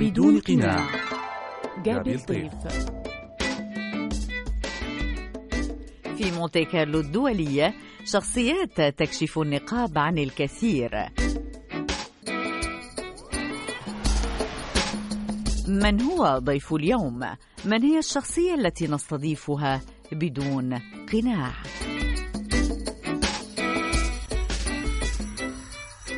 بدون قناع. جابي الطيف في مونتي كارلو الدولية شخصيات تكشف النقاب عن الكثير. من هو ضيف اليوم؟ من هي الشخصية التي نستضيفها بدون قناع؟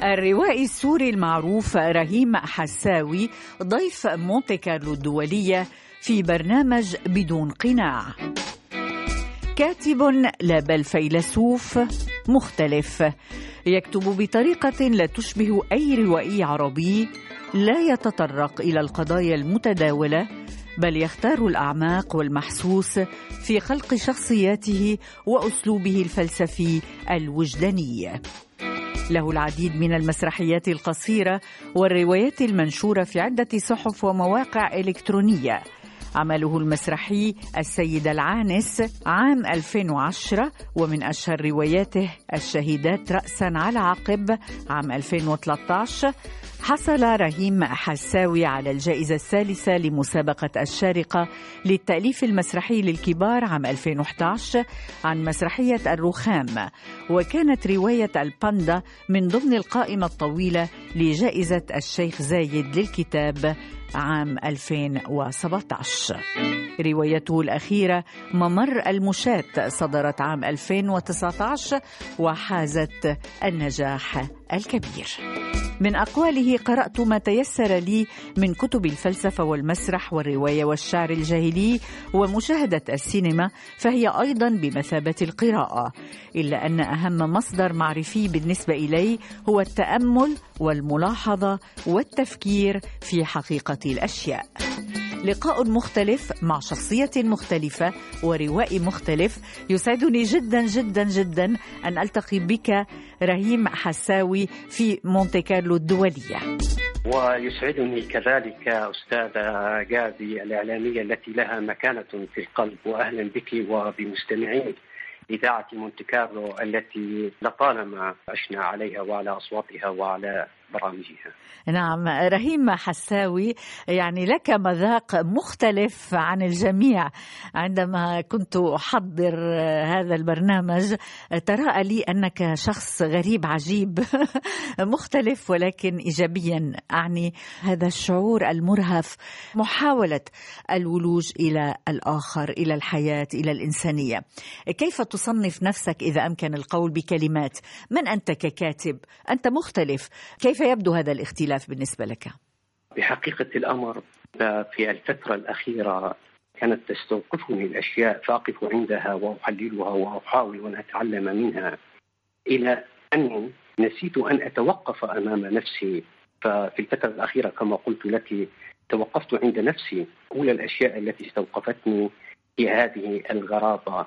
الروائي السوري المعروف رهيم حساوي ضيف مونتي كارلو الدولية في برنامج بدون قناع. كاتب لا بل فيلسوف مختلف. يكتب بطريقة لا تشبه أي روائي عربي لا يتطرق إلى القضايا المتداولة بل يختار الأعماق والمحسوس في خلق شخصياته وأسلوبه الفلسفي الوجداني. له العديد من المسرحيات القصيرة والروايات المنشورة في عدة صحف ومواقع إلكترونية. عمله المسرحي السيد العانس عام 2010 ومن أشهر رواياته الشهيدات رأسا على عقب عام 2013 حصل رهيم حساوي على الجائزة الثالثة لمسابقة الشارقة للتأليف المسرحي للكبار عام 2011 عن مسرحية الرخام. وكانت رواية الباندا من ضمن القائمة الطويلة لجائزة الشيخ زايد للكتاب عام 2017 روايته الأخيرة ممر المشاة صدرت عام 2019 وحازت النجاح. الكبير. من أقواله قرأت ما تيسر لي من كتب الفلسفة والمسرح والرواية والشعر الجاهلي ومشاهدة السينما فهي أيضا بمثابة القراءة إلا أن أهم مصدر معرفي بالنسبة إلي هو التأمل والملاحظة والتفكير في حقيقة الأشياء. لقاء مختلف مع شخصية مختلفة وروائي مختلف. يسعدني جدا جدا جدا أن ألتقي بك رهيم حساوي في مونتي كارلو الدولية. ويسعدني كذلك أستاذة جازي الإعلامية التي لها مكانة في القلب. وأهلا بك وبمستمعين إذاعة مونتي كارلو التي لطالما عشنا عليها وعلى أصواتها وعلى برامجها. نعم رهيم حساوي يعني لك مذاق مختلف عن الجميع. عندما كنت أحضر هذا البرنامج تراءى لي أنك شخص غريب عجيب مختلف ولكن إيجابيا أعني هذا الشعور المرهف محاولة الولوج إلى الآخر إلى الحياة إلى الإنسانية. كيف تصنف نفسك إذا أمكن القول بكلمات؟ من أنت ككاتب؟ أنت مختلف. كيف يبدو هذا الاختلاف بالنسبة لك؟ بحقيقة الأمر في الفترة الأخيرة كانت تستوقفني الأشياء فأقف عندها وأحللها وأحاول أن أتعلم منها إلى أني نسيت أن أتوقف أمام نفسي. ففي الفترة الأخيرة كما قلت لك توقفت عند نفسي. أولى الأشياء التي استوقفتني هي هذه الغرابة.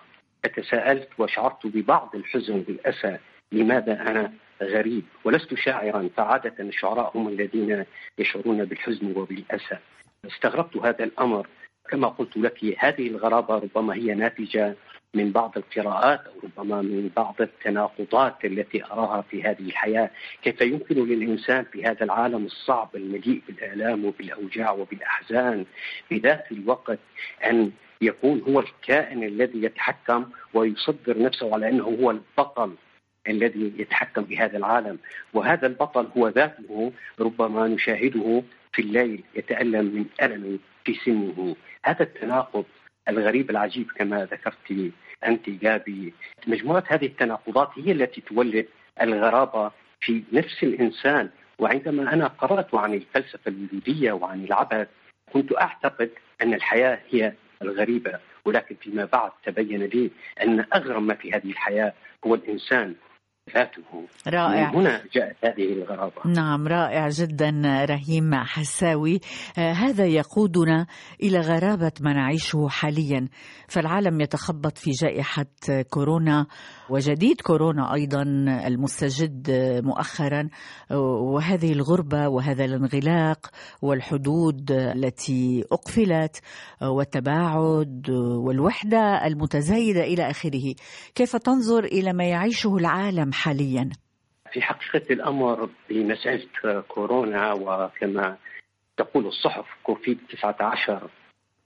تساءلت وشعرت ببعض الحزن بالأسى. لماذا أنا غريب. ولست شاعرا فعادة الشعراء هم الذين يشعرون بالحزن وبالأسى. استغربت هذا الأمر. كما قلت لك هذه الغرابة ربما هي ناتجة من بعض القراءات أو ربما من بعض التناقضات التي أراها في هذه الحياة. كيف يمكن للإنسان في هذا العالم الصعب المليء بالآلام وبالأوجاع وبالأحزان في ذات الوقت أن يكون هو الكائن الذي يتحكم ويصدر نفسه على أنه هو البطل الذي يتحكم بهذا العالم. وهذا البطل هو ذاته ربما نشاهده في الليل يتألم من ألم في سنه. هذا التناقض الغريب العجيب كما ذكرت أنت جابي. مجموعة هذه التناقضات هي التي تولد الغرابة في نفس الإنسان. وعندما أنا قرأت عن الفلسفة الوجودية وعن العبث كنت أعتقد أن الحياة هي الغريبة. ولكن فيما بعد تبين لي أن أغرب ما في هذه الحياة هو الإنسان. ذاته. رائع. من هنا جاءت هذه الغرابة. نعم رائع جدا رهيم حساوي. آه هذا يقودنا إلى غرابة ما نعيشه حاليا. فالعالم يتخبط في جائحة كورونا وجديد كورونا أيضا المستجد مؤخرا. وهذه الغربة وهذا الانغلاق والحدود التي أقفلت والتباعد والوحدة المتزايدة إلى آخره. كيف تنظر إلى ما يعيشه العالم حاليا؟ في حقيقة الأمر بمسألة كورونا وكما تقول الصحف كوفيد 19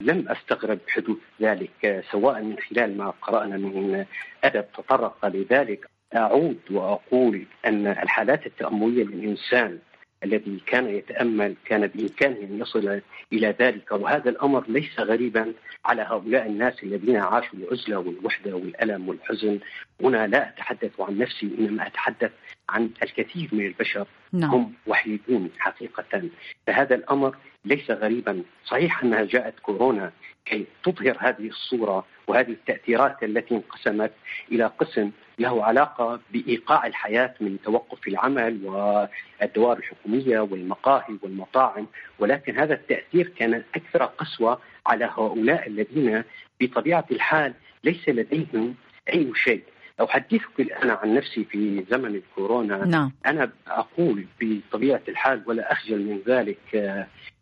لم أستغرب حدوث ذلك سواء من خلال ما قرأنا من أدب تطرق لذلك. أعود وأقول أن الحالات التامويه للإنسان الذي كان يتأمل كان بإمكانه أن يصل إلى ذلك. وهذا الأمر ليس غريبا على هؤلاء الناس الذين عاشوا العزلة والوحدة والألم والحزن. هنا لا أتحدث عن نفسي إنما أتحدث عن الكثير من البشر. نعم. هم وحيدون حقيقة. فهذا الأمر ليس غريبا. صحيح أنها جاءت كورونا كي تظهر هذه الصورة وهذه التأثيرات التي انقسمت إلى قسم له علاقة بإيقاع الحياة من توقف العمل والدوار الحكومية والمقاهي والمطاعم. ولكن هذا التأثير كان أكثر قسوة على هؤلاء الذين بطبيعة الحال ليس لديهم أي شيء. أحدثك الآن عن نفسي في زمن الكورونا. نعم. أنا أقول بطبيعة الحال ولا أخجل من ذلك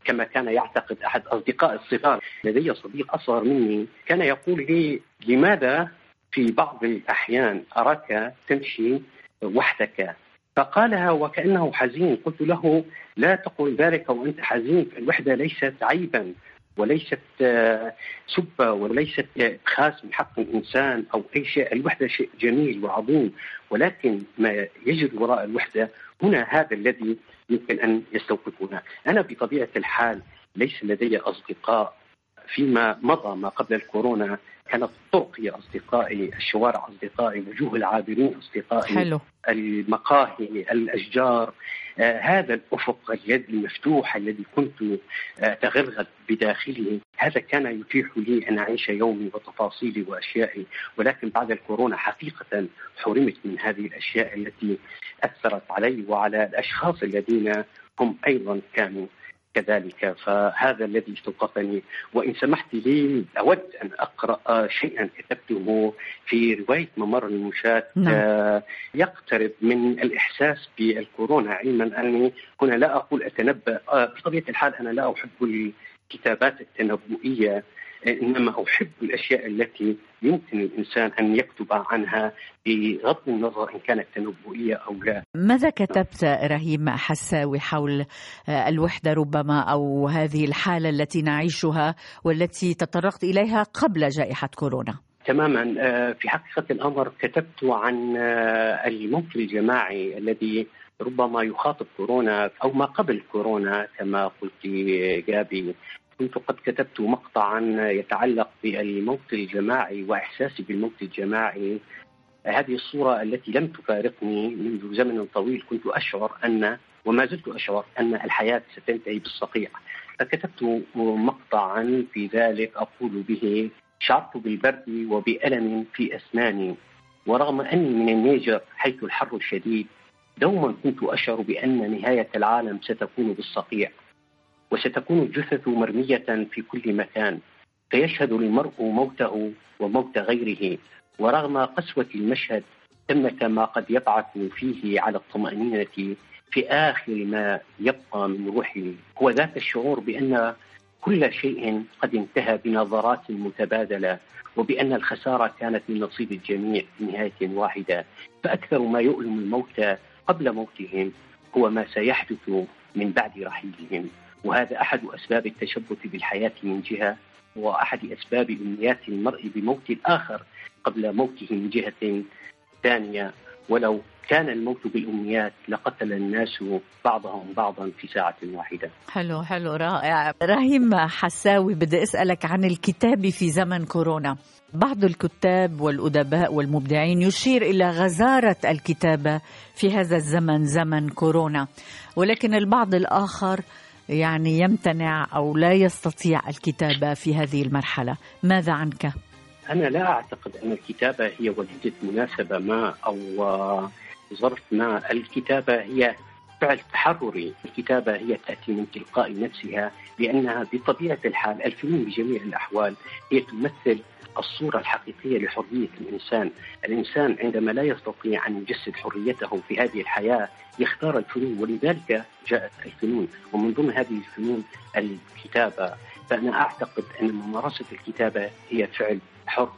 كما كان يعتقد أحد أصدقاء الصغار. لدي صديق أصغر مني كان يقول لي لماذا في بعض الأحيان أراك تمشي وحدك؟ فقالها وكأنه حزين. قلت له لا تقل ذلك وأنت حزين الوحدة ليست عيبا. وليست سبة وليست إبخاس من حق الإنسان أو أي شيء. الوحدة شيء جميل وعظيم ولكن ما يجد وراء الوحدة هنا هذا الذي يمكن أن يستوقفنا. أنا بطبيعة الحال ليس لدي أصدقاء فيما مضى ما قبل الكورونا. كانت الطرق هي أصدقائي، الشوارع أصدقائي، وجوه العابرين أصدقائي، حلو. المقاهي، الأشجار، آه هذا الأفق اليد المفتوح الذي كنت آه بداخله، هذا كان يتيح لي أن أعيش يومي وتفاصيلي وأشيائي، ولكن بعد الكورونا حقيقة حرمت من هذه الأشياء التي أثرت علي وعلى الأشخاص الذين هم أيضا كانوا كذلك. فهذا الذي استوقفني. وإن سمحت لي أود أن أقرأ شيئا كتبته في رواية ممر المشاة نعم. آه، يقترب من الإحساس بالكورونا علما أني هنا لا أقول أتنبأ. آه، بطبيعة الحال أنا لا أحب الكتابات التنبؤية. إنما أحب الأشياء التي يمكن الإنسان أن يكتب عنها بغض النظر إن كانت تنبؤية أو لا. ماذا كتبت رهيم حساوي حول الوحدة ربما أو هذه الحالة التي نعيشها والتي تطرقت إليها قبل جائحة كورونا؟ تماما آه، في حقيقة الأمر كتبت عن آه، الموت الجماعي الذي ربما يخاطب كورونا أو ما قبل كورونا كما قلت جابي كنت قد كتبت مقطعا يتعلق بالموت الجماعي وإحساسي بالموت الجماعي. هذه الصورة التي لم تفارقني منذ زمن طويل كنت أشعر أن وما زلت أشعر أن الحياة ستنتهي بالصقيع. فكتبت مقطعا في ذلك أقول به شعرت بالبرد وبألم في أسناني ورغم أني من النيجر حيث الحر الشديد دوما كنت أشعر بأن نهاية العالم ستكون بالصقيع. وستكون الجثث مرمية في كل مكان. فيشهد المرء موته وموت غيره. ورغم قسوة المشهد ثمة ما قد يبعث فيه على الطمأنينة في آخر ما يبقى من روحه. هو ذاك الشعور بأن كل شيء قد انتهى بنظرات متبادلة وبأن الخسارة كانت من نصيب الجميع في نهاية واحدة. فأكثر ما يؤلم الموتى قبل موتهم هو ما سيحدث من بعد رحيلهم. وهذا أحد أسباب التشبث بالحياة من جهة وأحد أسباب أمنيات المرء بموت الآخر قبل موته من جهة ثانية. ولو كان الموت بالأمنيات لقتل الناس بعضهم بعضا في ساعة واحدة. حلو حلو رائع. رهيم حساوي بدي أسألك عن الكتاب في زمن كورونا. بعض الكتاب والأدباء والمبدعين يشير إلى غزارة الكتابة في هذا الزمن زمن كورونا. ولكن البعض الآخر يعني يمتنع أو لا يستطيع الكتابة في هذه المرحلة، ماذا عنك؟ أنا لا أعتقد أن الكتابة هي وليده مناسبة. ما أو ظرف ما، الكتابة هي فعل تحرري، الكتابة هي تأتي من تلقاء نفسها لانها بطبيعة الحال الفنون بجميع الأحوال هي تمثل الصورة الحقيقية لحرية الإنسان. الإنسان عندما لا يستطيع أن يجسد حريته في هذه الحياة يختار الفنون ولذلك جاءت الفنون. ومن ضمن هذه الفنون الكتابة. فأنا أعتقد أن ممارسة الكتابة هي فعل حر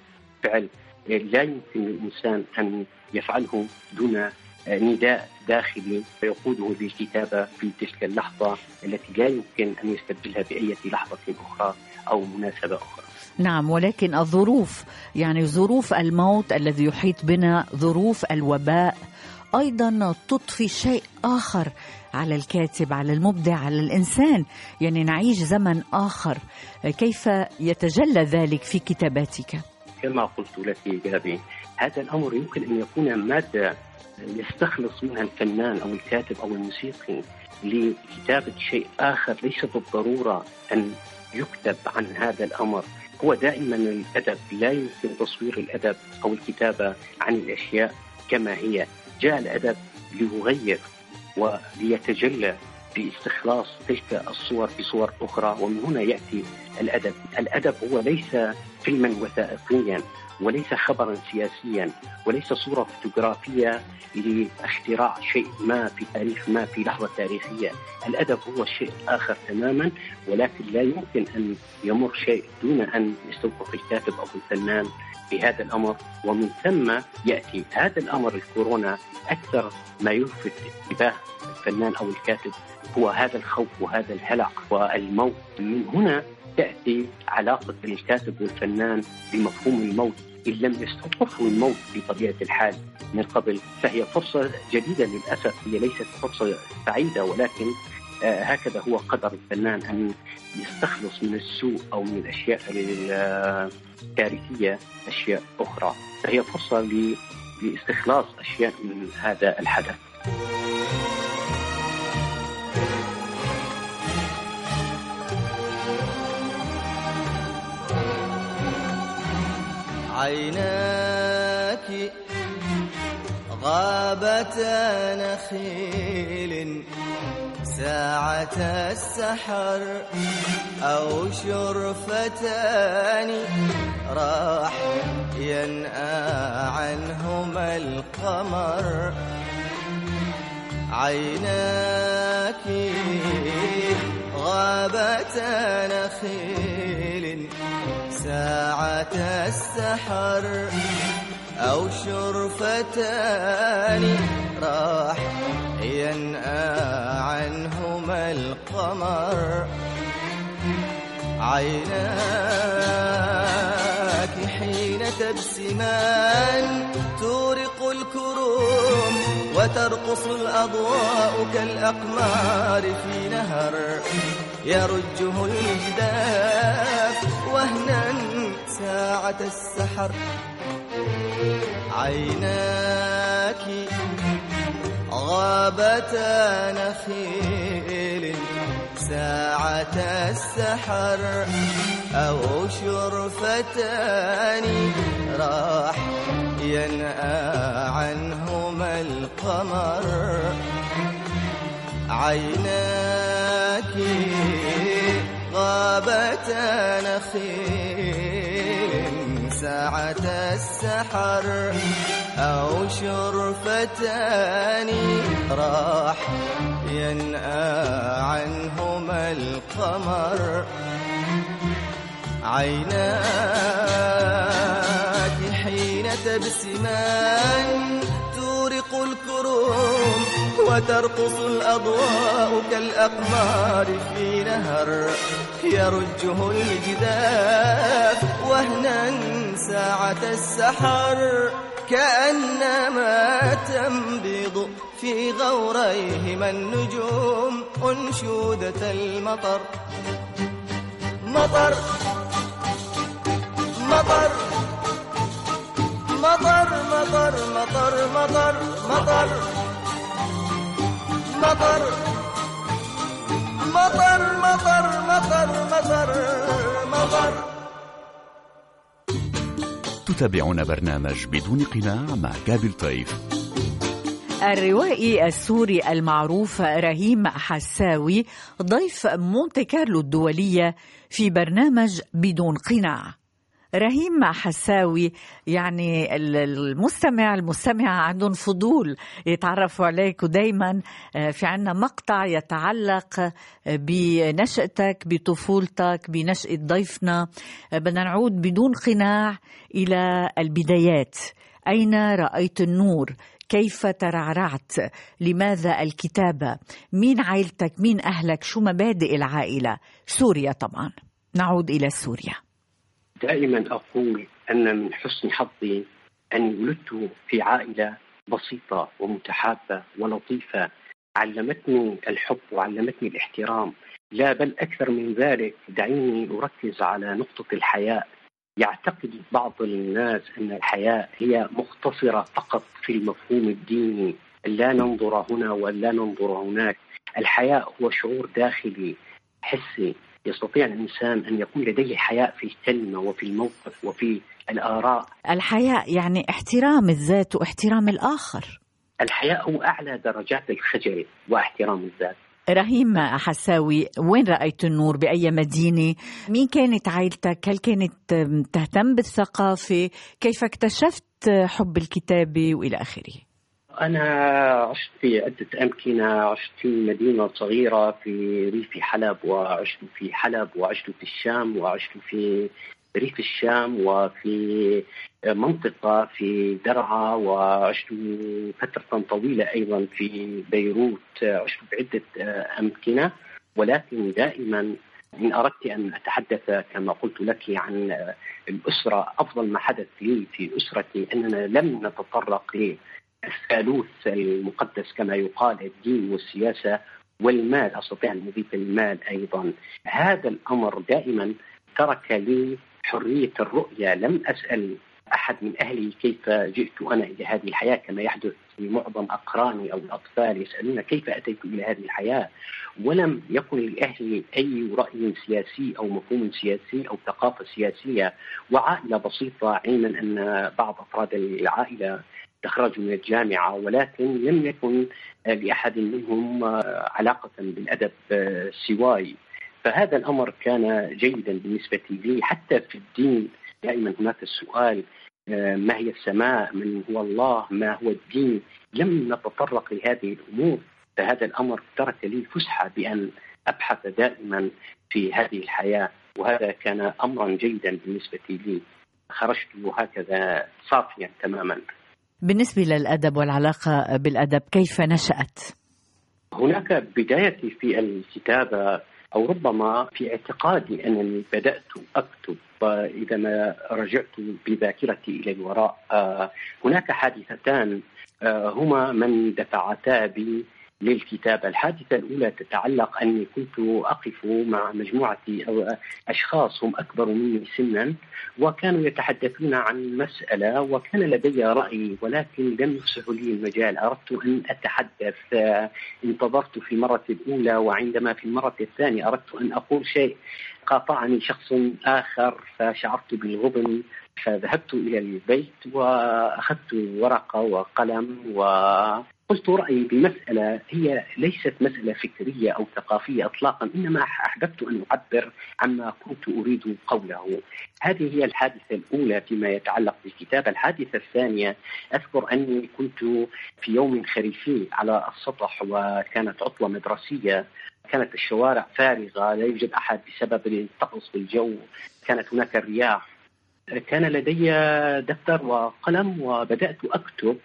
فعل لا يمكن للإنسان أن يفعله دون نداء داخلي يقوده للكتابة في تلك اللحظة التي لا يمكن أن يستبدلها بأي لحظة أخرى. أو مناسبة أخرى. نعم ولكن الظروف يعني ظروف الموت الذي يحيط بنا ظروف الوباء أيضا تضفي شيء آخر على الكاتب على المبدع على الإنسان. يعني نعيش زمن آخر. كيف يتجلى ذلك في كتاباتك؟ كما قلت لك جابي هذا الأمر يمكن أن يكون مادة يستخلص منها الفنان أو الكاتب أو الموسيقي لكتابة شيء آخر ليس بالضرورة أن يكتب عن هذا الأمر. هو دائما الأدب لا يمكن تصوير الأدب أو الكتابة عن الأشياء كما هي. جاء الأدب ليغير وليتجلى باستخلاص تلك الصور بصور أخرى ومن هنا يأتي الأدب، الأدب هو ليس فيلما وثائقيا. وليس خبرا سياسيا وليس صورة فوتوغرافية لاختراع شيء ما في تاريخ ما في لحظة تاريخية، الأدب هو شيء آخر تماما ولكن لا يمكن أن يمر شيء دون أن يستوقف الكاتب أو الفنان بهذا الأمر. ومن ثم يأتي هذا الأمر الكورونا. أكثر ما يلفت انتباه الفنان أو الكاتب هو هذا الخوف وهذا الهلع والموت. من هنا تأتي علاقة الكاتب والفنان بمفهوم الموت إن لم يستطرحوا الموت بطبيعة الحال من قبل فهي فرصة جديدة للأسف هي ليست فرصة سعيدة ولكن آه، هكذا هو قدر الفنان أن يستخلص من السوء أو من الأشياء الكارثية أشياء أخرى. فهي فرصة لإستخلاص أشياء من هذا الحدث. عيناك غابتا نخيل ساعة السحر أو شرفتان راح ينأى عنهما القمر. عيناك غابتا نخيل ساعة السحر أو شرفتان راح ينأى عنهما القمر. عيناك حين تبسمان تورق الكروم وترقص الأضواء كالأقمار في نهر يرجه الجداف وهنا ساعة السحر. عيناك غابتا نخيل ساعة السحر. أو شرفتان راح ينأى عنهما القمر. عيناك غابتا نخيل ساعة السحر أو شرفتان راح ينأى عنهما القمر. عيناك حين تبسمان تورق الكروم وترقص الأضواء كالأقمار في نهر يرجه الجداف وهنا ساعة السحر كأنما تنبض في غوريهما النجوم أنشودة المطر. مطر مطر مطر مطر مطر مطر مطر, مطر. مطر. مطر مطر مطر مطر تتابعون برنامج بدون قناع مع كابل طيف. الروائي السوري المعروف رهيم حساوي ضيف مونتي كارلو الدولية في برنامج بدون قناع. رهيم حساوي. يعني المستمع المستمعة عندهم فضول يتعرفوا عليك ودايما في عنا مقطع يتعلق بنشأتك بطفولتك بنشأة ضيفنا. بدنا نعود بدون قناع إلى البدايات. أين رأيت النور؟ كيف ترعرعت؟ لماذا الكتابة؟ مين عائلتك؟ مين أهلك؟ شو مبادئ العائلة؟ سوريا طبعا. نعود إلى سوريا. دائما أقول أن من حسن حظي أني ولدت في عائلة بسيطة ومتحابة ولطيفة. علمتني الحب وعلمتني الاحترام. لا بل أكثر من ذلك دعيني أركز على نقطة الحياء. يعتقد بعض الناس أن الحياء هي مختصرة فقط في المفهوم الديني. لا ننظر هنا ولا ننظر هناك. الحياء هو شعور داخلي حسي يستطيع الإنسان أن يكون لديه حياء في الكلمة وفي الموقف وفي الآراء. الحياء يعني احترام الذات واحترام الآخر. الحياء هو أعلى درجات الخجل واحترام الذات. رهيم حساوي وين رأيت النور؟ بأي مدينة؟ مين كانت عائلتك؟ هل كانت تهتم بالثقافة؟ كيف اكتشفت حب الكتابة وإلى آخره؟ أنا عشت في عدة أمكنة عشت في مدينة صغيرة في ريف حلب وعشت في حلب وعشت في الشام وعشت في ريف الشام وفي منطقة في درعا وعشت فترة طويلة أيضا في بيروت. عشت بعدة أمكنة ولكن دائما إن أردت أن أتحدث كما قلت لك عن الأسرة أفضل ما حدث لي في أسرتي أننا لم نتطرق للثالوث المقدس كما يقال الدين والسياسة والمال أستطيع أن أضيف المال أيضا. هذا الأمر دائما ترك لي حرية الرؤية لم أسأل أحد من أهلي كيف جئت أنا إلى هذه الحياة كما يحدث لمعظم أقراني أو الأطفال يسألون كيف أتيت إلى هذه الحياة. ولم يكن لأهلي أي رأي سياسي أو مفهوم سياسي أو ثقافة سياسية. وعائلة بسيطة علما أن بعض أفراد العائلة تخرجوا من الجامعة ولكن لم يكن لأحد منهم علاقة بالأدب سواي. فهذا الأمر كان جيدا بالنسبة لي. حتى في الدين دائما هناك السؤال آه، ما هي السماء؟ من هو الله؟ ما هو الدين؟ لم نتطرق لهذه الأمور. فهذا الأمر ترك لي فسحه بأن أبحث دائما في هذه الحياة. وهذا كان امرا جيدا بالنسبة لي. خرجت هكذا صافيا تماما. بالنسبة للأدب والعلاقة بالأدب كيف نشأت؟ هناك بدايتي في الكتابة أو ربما في اعتقادي أنني بدأت أكتب. اذا ما رجعت بذاكرتي إلى الوراء آه، هناك حادثتان آه، هما من دفعتا بي للكتابة الحادثة الأولى تتعلق أني كنت أقف مع مجموعة أو أشخاص هم أكبر مني سنا وكانوا يتحدثون عن مسألة وكان لدي رأي ولكن لم يفسحوا لي المجال. أردت أن أتحدث انتظرت في المرة الأولى وعندما في المرة الثانية أردت أن أقول شيء. قاطعني شخص آخر فشعرت بالغبن فذهبت إلى البيت وأخذت ورقة وقلم و قلت رأيي بمسألة هي ليست مسألة فكرية أو ثقافية إطلاقا إنما أحببت أن أعبر عما كنت أريد قوله. هذه هي الحادثة الأولى فيما يتعلق بالكتابة الحادثة الثانية أذكر أني كنت في يوم خريفي على السطح وكانت عطلة مدرسية. كانت الشوارع فارغة لا يوجد أحد بسبب الطقس بالجو. كانت هناك الرياح كان لدي دفتر وقلم وبدأت أكتب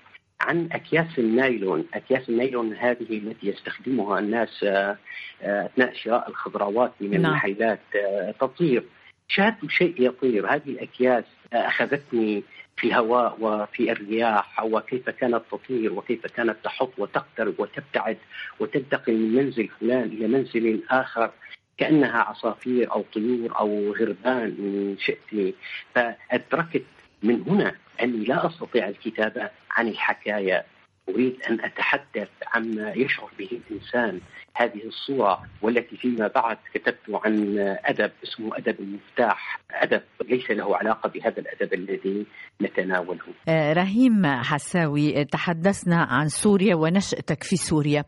عن أكياس النايلون، أكياس النايلون هذه التي يستخدمها الناس آه، آه، أثناء شراء الخضروات من نعم. المحلات آه، تطير. شاهدت شيء يطير، هذه الأكياس أخذتني في الهواء وفي الرياح وكيف كانت تطير وكيف كانت تحط وتقترب وتبتعد وتنتقل من منزل فلان إلى منزل آخر كأنها عصافير أو طيور أو غربان ان شئت فأدركت من هنا أني لا أستطيع الكتابة عن الحكاية. أريد أن أتحدث عما يشعر به الإنسان. هذه الصورة والتي فيما بعد كتبت عن أدب اسمه أدب المفتاح. أدب ليس له علاقة بهذا الأدب الذي نتناوله. آه، رهيم حساوي تحدثنا عن سوريا ونشأتك في سوريا.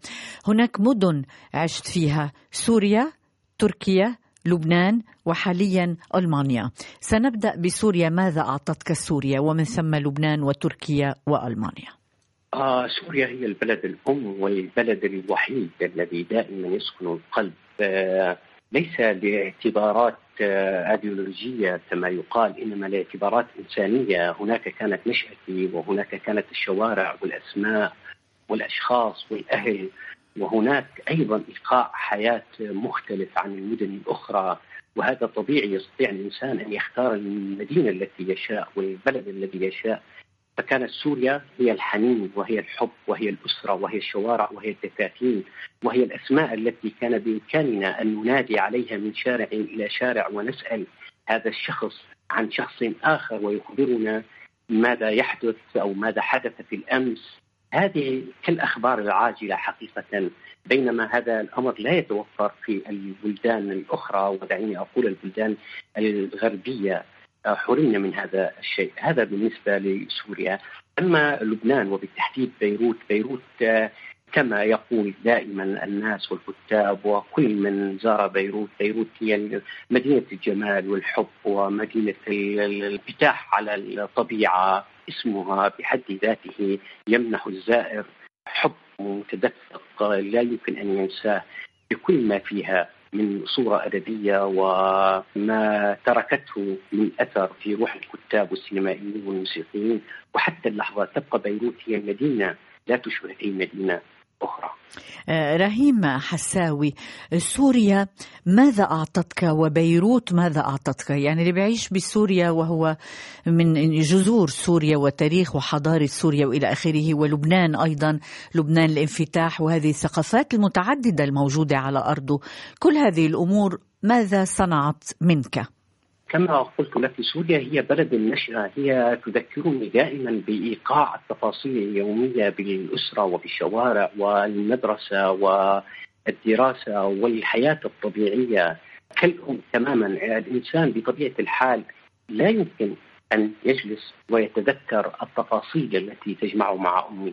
هناك مدن عشت فيها. سوريا تركيا لبنان وحاليا ألمانيا. سنبدأ بسوريا. ماذا أعطتك سوريا؟ ومن ثم لبنان وتركيا وألمانيا. آه سوريا هي البلد الأم والبلد الوحيد الذي دائما يسكن القلب. آه ليس لاعتبارات أيديولوجية كما يقال إنما لاعتبارات إنسانية. هناك كانت نشأتي وهناك كانت الشوارع والأسماء والأشخاص والأهل. وهناك أيضا ايقاع حياة مختلف عن المدن الأخرى وهذا طبيعي يستطيع الإنسان أن يختار المدينة التي يشاء والبلد الذي يشاء. فكانت سوريا هي الحنين وهي الحب وهي الأسرة وهي الشوارع وهي الدكاكين وهي الأسماء التي كان بإمكاننا أن ننادي عليها من شارع إلى شارع ونسأل هذا الشخص عن شخص آخر ويخبرنا ماذا يحدث أو ماذا حدث في الأمس. هذه كالأخبار العاجلة حقيقة بينما هذا الأمر لا يتوفر في البلدان الأخرى ودعيني أقول البلدان الغربية حرمنا من هذا الشيء. هذا بالنسبة لسوريا. أما لبنان وبالتحديد بيروت بيروت كما يقول دائما الناس والكتاب وكل من زار بيروت بيروت هي مدينة الجمال والحب ومدينة الانفتاح على الطبيعة اسمها بحد ذاته يمنح الزائر حب متدفق لا يمكن أن ينساه بكل ما فيها من صورة أدبية وما تركته من أثر في روح الكتاب والسينمائيين والموسيقيين. وحتى اللحظة تبقى بيروت هي المدينة لا تشبه أي مدينة. أخرى. آه، رهيم حساوي سوريا ماذا أعطتك وبيروت ماذا أعطتك؟ يعني اللي بيعيش بسوريا وهو من جذور سوريا وتاريخ وحضارة سوريا وإلى آخره ولبنان أيضا لبنان الانفتاح وهذه الثقافات المتعددة الموجودة على أرضه. كل هذه الأمور ماذا صنعت منك؟ كما قلت لك سوريا هي بلد النشأة هي تذكرني دائما بإيقاع التفاصيل اليومية بالأسرة وبالشوارع والمدرسة والدراسة والحياة الطبيعية كالأم تماما. الإنسان بطبيعة الحال لا يمكن أن يجلس ويتذكر التفاصيل التي تجمعه مع أمه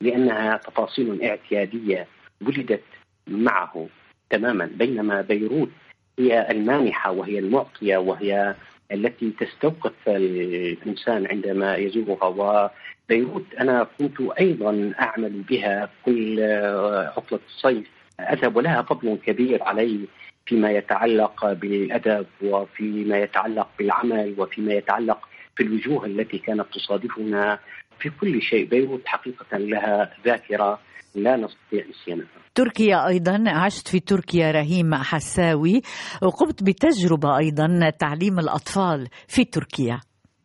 لأنها تفاصيل اعتيادية ولدت معه تماما. بينما بيروت هي المانحة وهي المعطية وهي التي تستوقف الإنسان عندما يزورها. وبيروت أنا كنت أيضا أعمل بها كل عطلة الصيف. أذهب ولها فضل كبير علي فيما يتعلق بالأدب وفيما يتعلق بالعمل وفيما يتعلق في الوجوه التي كانت تصادفنا في كل شيء. بيروت حقيقة لها ذاكرة لا نستطيع نسيانها. تركيا أيضا عشت في تركيا رهيم حساوي. وقمت بتجربة أيضا تعليم الأطفال في تركيا.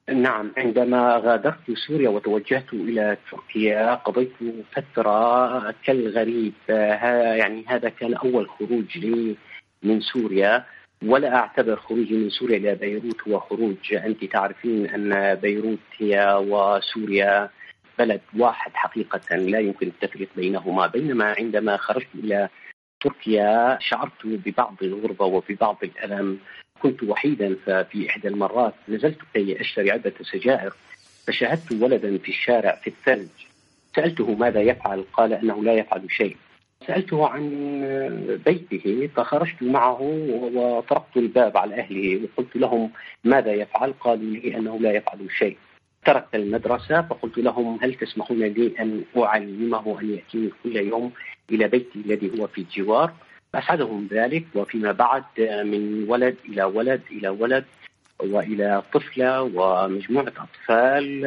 نعم عندما غادرت سوريا وتوجهت إلى تركيا قضيت فترة كالغريب. يعني هذا كان أول خروج لي من سوريا. ولا أعتبر خروجي من سوريا إلى بيروت هو خروج أنت تعرفين أن بيروت هي وسوريا بلد واحد حقيقة لا يمكن التفريق بينهما. بينما عندما خرجت إلى تركيا شعرت ببعض الغربة وببعض الألم. كنت وحيدا ففي إحدى المرات نزلت كي أشتري علبة سجائر. فشاهدت ولدا في الشارع في الثلج. سألته ماذا يفعل؟ قال أنه لا يفعل شيء. سألته عن بيته فخرجت معه وطرقت الباب على أهله وقلت لهم ماذا يفعل؟ قالوا لي أنه لا يفعل شيء. ترك المدرسة فقلت لهم هل تسمحون لي أن أعلمه أن يأتيني كل يوم إلى بيتي الذي هو في الجوار أسعدهم ذلك وفيما بعد من ولد إلى ولد إلى ولد وإلى طفلة ومجموعة أطفال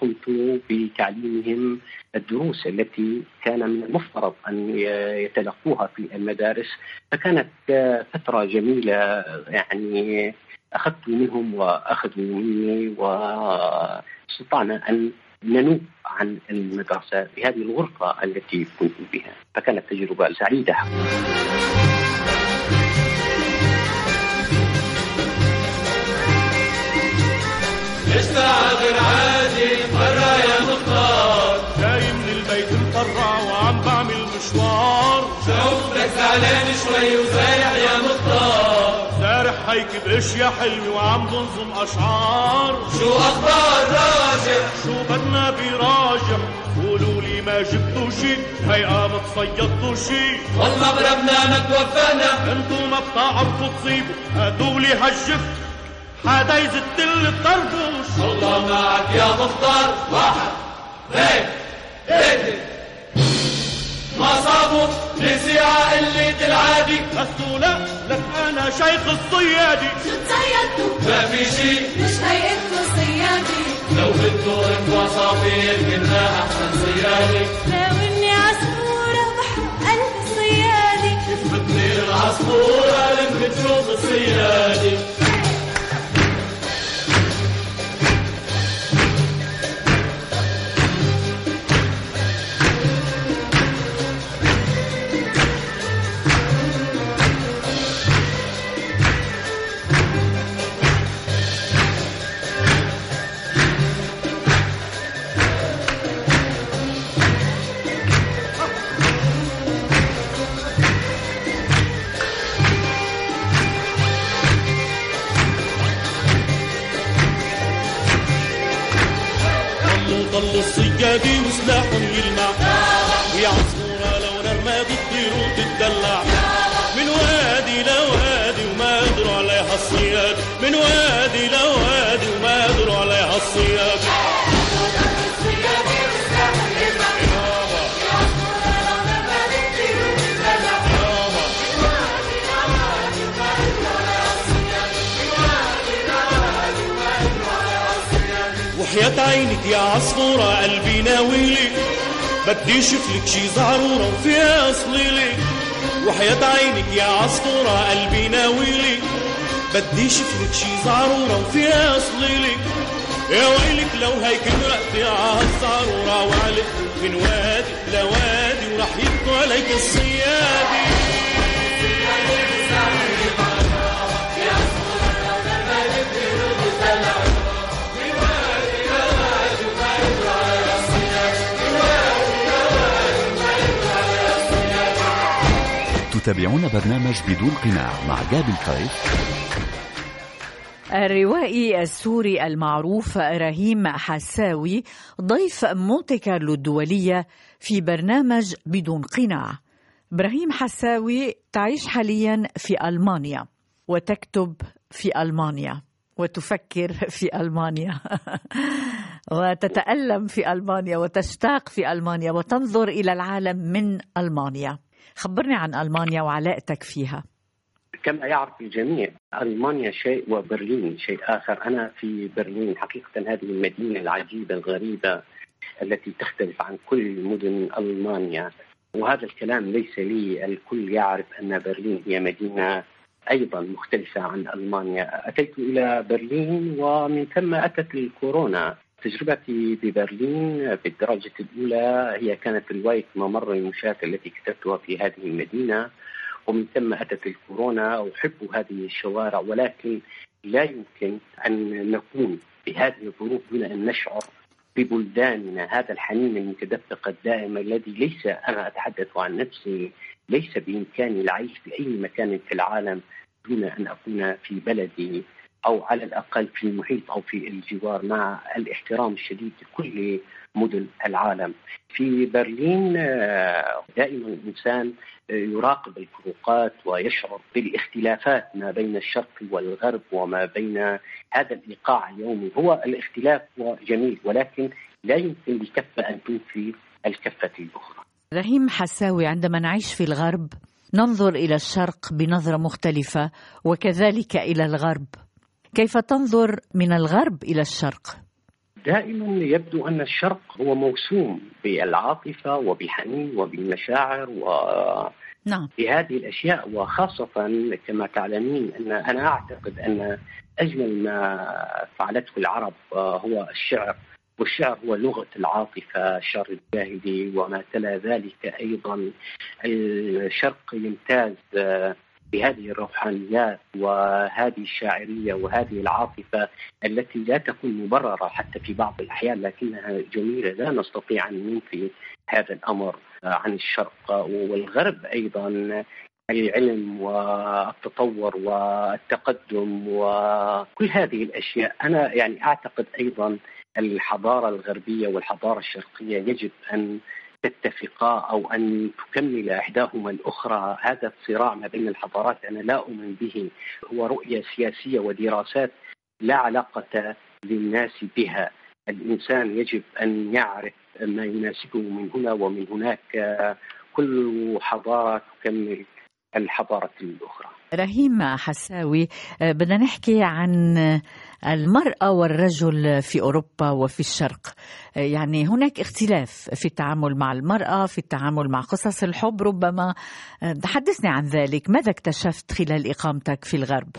قمت بتعليمهم الدروس التي كان من المفترض أن يتلقوها في المدارس. فكانت فترة جميلة يعني أخذت منهم واخذوا مني وأستطعنا أن ننوب عن المدرسة بهذه الغرفة التي كنت بها. فكانت تجربة سعيدة. غير زعلان شوي وسايح يا مختار هيك باشياء حلوة وعم بنظم أشعار. شو أخبار راجع؟ شو بدنا براجع؟ قولوا لي ما جبتوا شي. هي قامت صيدتوا شي. والله بربنا ما توفقنا انتو ما بتعرفوا تصيبوا. هاتولي هالجف. حدا يزت الطربوش الله معك يا مختار واحد. اثنين. ثلاثة ما صابوا نسي قلة العادة الصيادي السولا لك أنا شيخ الصيادي. شو تصيدتوا ما في شي. مش هيئتوا صيادي. لو بدوا أنتوا عصافير كنا أحسن صيادي. لو إني عصفورة بحب قلب الصيادي كيف بتطير العصفورة لما تشوف الصيادي الصيادي وسلاحهم وحياة عينك يا عصفورة قلبي ناويلي بدي أشوف لك شي زعرورة وفيها صليلي وحياة عينك يا عصفورة قلبي ناويلي بدي أشوف لك شي زعرورة وفيها صليلي يا ويلك لو هيك مرقتي عالزعرورة وعلق من وادي لوادي وراح يبكوا عليك الصيادي. تتابعون برنامج بدون قناع مع جابي الخيف الروائي السوري المعروف رهيم حساوي ضيف مونتي كارلو الدولية في برنامج بدون قناع. إبراهيم حساوي تعيش حاليا في ألمانيا وتكتب في ألمانيا وتفكر في ألمانيا وتتألم في ألمانيا وتشتاق في ألمانيا وتنظر إلى العالم من ألمانيا. خبرني عن ألمانيا وعلاقتك فيها. كما يعرف الجميع ألمانيا شيء وبرلين شيء آخر، أنا في برلين حقيقة هذه المدينة العجيبة الغريبة التي تختلف عن كل مدن ألمانيا. وهذا الكلام ليس لي الكل يعرف أن برلين هي مدينة أيضا مختلفة عن ألمانيا، أتيت إلى برلين ومن ثم أتت الكورونا. تجربتي ببرلين بالدرجة الأولى هي كانت رواية ممر المشاة التي كتبتها في هذه المدينة ومن ثم أتت الكورونا. أحب هذه الشوارع ولكن لا يمكن أن نكون بهذه الظروف دون أن نشعر ببلداننا. هذا الحنين المتدفق الدائم الذي ليس أنا أتحدث عن نفسي ليس بإمكاني العيش في أي مكان في العالم دون أن أكون في بلدي. أو على الأقل في المحيط أو في الجوار مع الاحترام الشديد لكل مدن العالم. في برلين دائما الانسان يراقب الفروقات ويشعر بالاختلافات ما بين الشرق والغرب وما بين هذا الايقاع اليومي، هو الاختلاف هو جميل ولكن لا يمكن لكفه أن تنفي الكفة الأخرى. رهيم حساوي عندما نعيش في الغرب ننظر إلى الشرق بنظرة مختلفة وكذلك إلى الغرب. كيف تنظر من الغرب إلى الشرق؟ دائما يبدو أن الشرق هو موسوم بالعاطفة وبالحنين وبالمشاعر و نعم بهذه الأشياء وخاصة كما تعلمين أن أنا أعتقد أن أجمل ما فعلته العرب هو الشعر والشعر هو لغة العاطفة الشعر الجاهلي وما تلا ذلك أيضا الشرق يمتاز بهذه الروحانيات وهذه الشاعرية وهذه العاطفة التي لا تكون مبررة حتى في بعض الأحيان لكنها جميلة. لا نستطيع أن ننفي هذا الأمر عن الشرق والغرب أيضا. العلم والتطور والتقدم وكل هذه الأشياء. أنا يعني أعتقد أيضا الحضارة الغربية والحضارة الشرقية يجب أن تتفقا أو أن تكمل إحداهما الأخرى. هذا الصراع ما بين الحضارات أنا لا أؤمن به. هو رؤية سياسية ودراسات لا علاقة للناس بها. الإنسان يجب أن يعرف ما يناسبه من هنا ومن هناك. كل حضارة تكمل الحضارة الأخرى. رهيم حساوي. آه، بدنا نحكي عن المرأة والرجل في أوروبا وفي الشرق. آه، يعني هناك اختلاف في التعامل مع المرأة في التعامل مع قصص الحب. ربما آه، تحدثني عن ذلك. ماذا اكتشفت خلال إقامتك في الغرب؟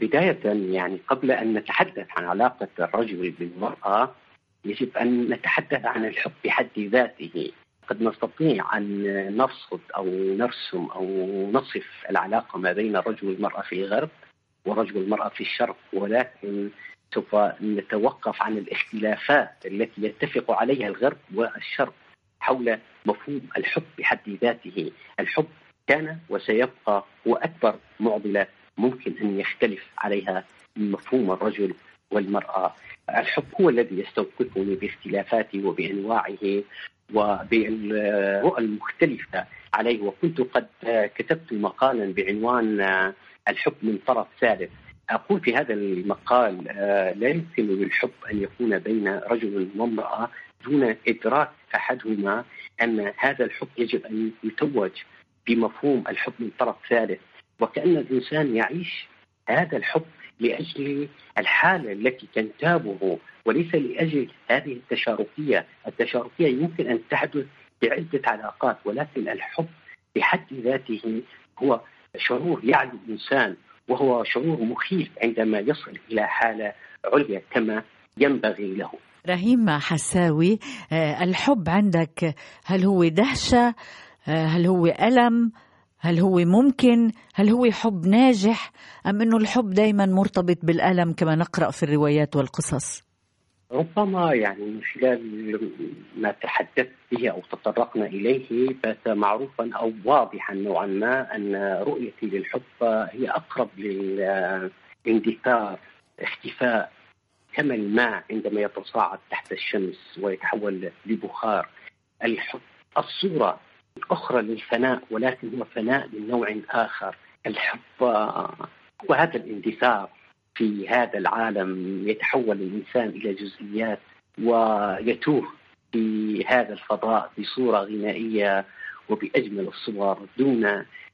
بداية يعني قبل أن نتحدث عن علاقة الرجل بالمرأة يجب أن نتحدث عن الحب بحد ذاته. قد نستطيع أن نرصد أو نرسم أو نصف العلاقة ما بين الرجل والمرأة في الغرب ورجل المرأة في الشرق ولكن سوف نتوقف عن الاختلافات التي يتفق عليها الغرب والشرق حول مفهوم الحب بحد ذاته. الحب كان وسيبقى هو أكبر معضلة ممكن أن يختلف عليها مفهوم الرجل والمرأة. الحب هو الذي يستوقفني باختلافاته وبأنواعه وبالرؤى المختلفة عليه. وكنت قد كتبت مقالا بعنوان الحب من طرف ثالث. أقول في هذا المقال لا يمكن للحب أن يكون بين رجل وامرأة دون إدراك أحدهما أن هذا الحب يجب أن يتوج بمفهوم الحب من طرف ثالث. وكأن الإنسان يعيش هذا الحب لأجل الحاله التي تنتابه وليس لأجل هذه التشاركية، التشاركية يمكن أن تحدث بعدة علاقات ولكن الحب بحد ذاته هو شعور يعلو الإنسان وهو شعور مخيف عندما يصل إلى حالة عليا كما ينبغي له. رهيم حساوي آه، الحب عندك هل هو دهشة؟ آه، هل هو ألم؟ هل هو ممكن؟ هل هو حب ناجح؟ أم أنه الحب دايما مرتبط بالألم كما نقرأ في الروايات والقصص؟ ربما يعني من خلال ما تحدثت به أو تطرقنا إليه بات معروفا أو واضحا نوعا ما أن رؤيتي للحب هي أقرب للاندثار اختفاء كما الماء عندما يتصاعد تحت الشمس ويتحول لبخار. الحب الصورة أخرى للفناء ولكن هو فناء من نوع آخر الحب هو هذا الاندثار في هذا العالم يتحول الإنسان إلى جزئيات ويتوه في هذا الفضاء بصورة غنائية وبأجمل الصور دون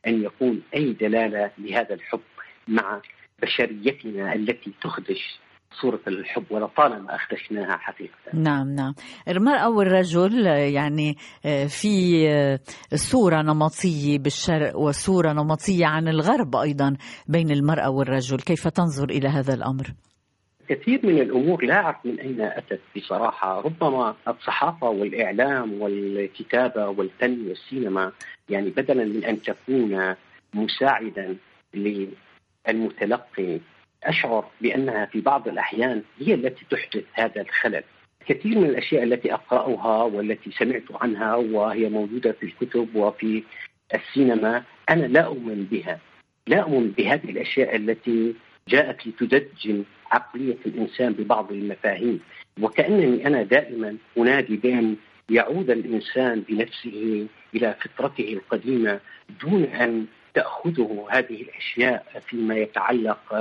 أن يكون أي دلالة لهذا الحب مع بشريتنا التي تخدش. صورة الحب ولطالما أخدشناها حقيقة. نعم نعم. المرأة والرجل يعني آه، في آه، صورة نمطية بالشرق وصورة نمطية عن الغرب أيضا بين المرأة والرجل. كيف تنظر إلى هذا الأمر؟ كثير من الأمور لا أعرف من أين أتت بصراحة، ربما الصحافة والإعلام والكتابة والفن والسينما يعني بدلا من أن تكون مساعدا للمتلقي أشعر بأنها في بعض الأحيان هي التي تحدث هذا الخلل. كثير من الأشياء التي أقرأها والتي سمعت عنها وهي موجودة في الكتب وفي السينما أنا لا أؤمن بها. لا أؤمن بهذه الأشياء التي جاءت لتدجن عقلية الإنسان ببعض المفاهيم وكأنني أنا دائما أنادي بأن يعود الإنسان بنفسه إلى فطرته القديمة دون أن تأخذه هذه الأشياء فيما يتعلق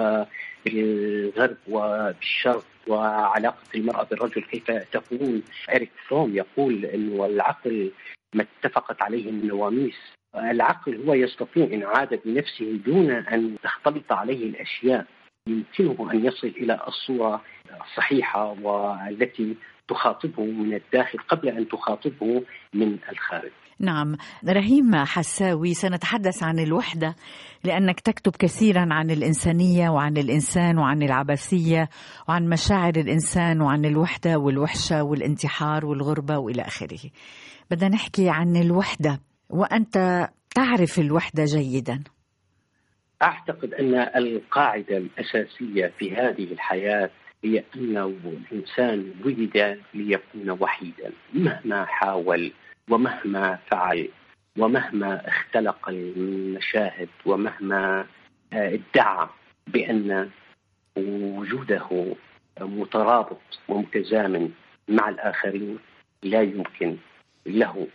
بالغرب وبالشرق وعلاقة المرأة بالرجل. كيف تكون اريك فروم يقول انه العقل ما اتفقت عليه النواميس. العقل هو يستطيع أن يعيده بنفسه دون أن تختلط عليه الأشياء. يمكنه أن يصل إلى الصورة الصحيحة والتي تخاطبه من الداخل قبل أن تخاطبه من الخارج. نعم. رهيم حساوي سنتحدث عن الوحدة لأنك تكتب كثيرا عن الإنسانية وعن الإنسان وعن العبثية وعن مشاعر الإنسان وعن الوحدة والوحشة والانتحار والغربة وإلى آخره. بدنا نحكي عن الوحدة. وأنت تعرف الوحدة جيدا؟ أعتقد أن القاعدة الأساسية في هذه الحياة هي أنه الإنسان ولد ليكون وحيدا مهما حاول ومهما فعل ومهما اختلق المشاهد ومهما آه، ادعى بأن وجوده مترابط ومتزامن مع الآخرين لا يمكن له.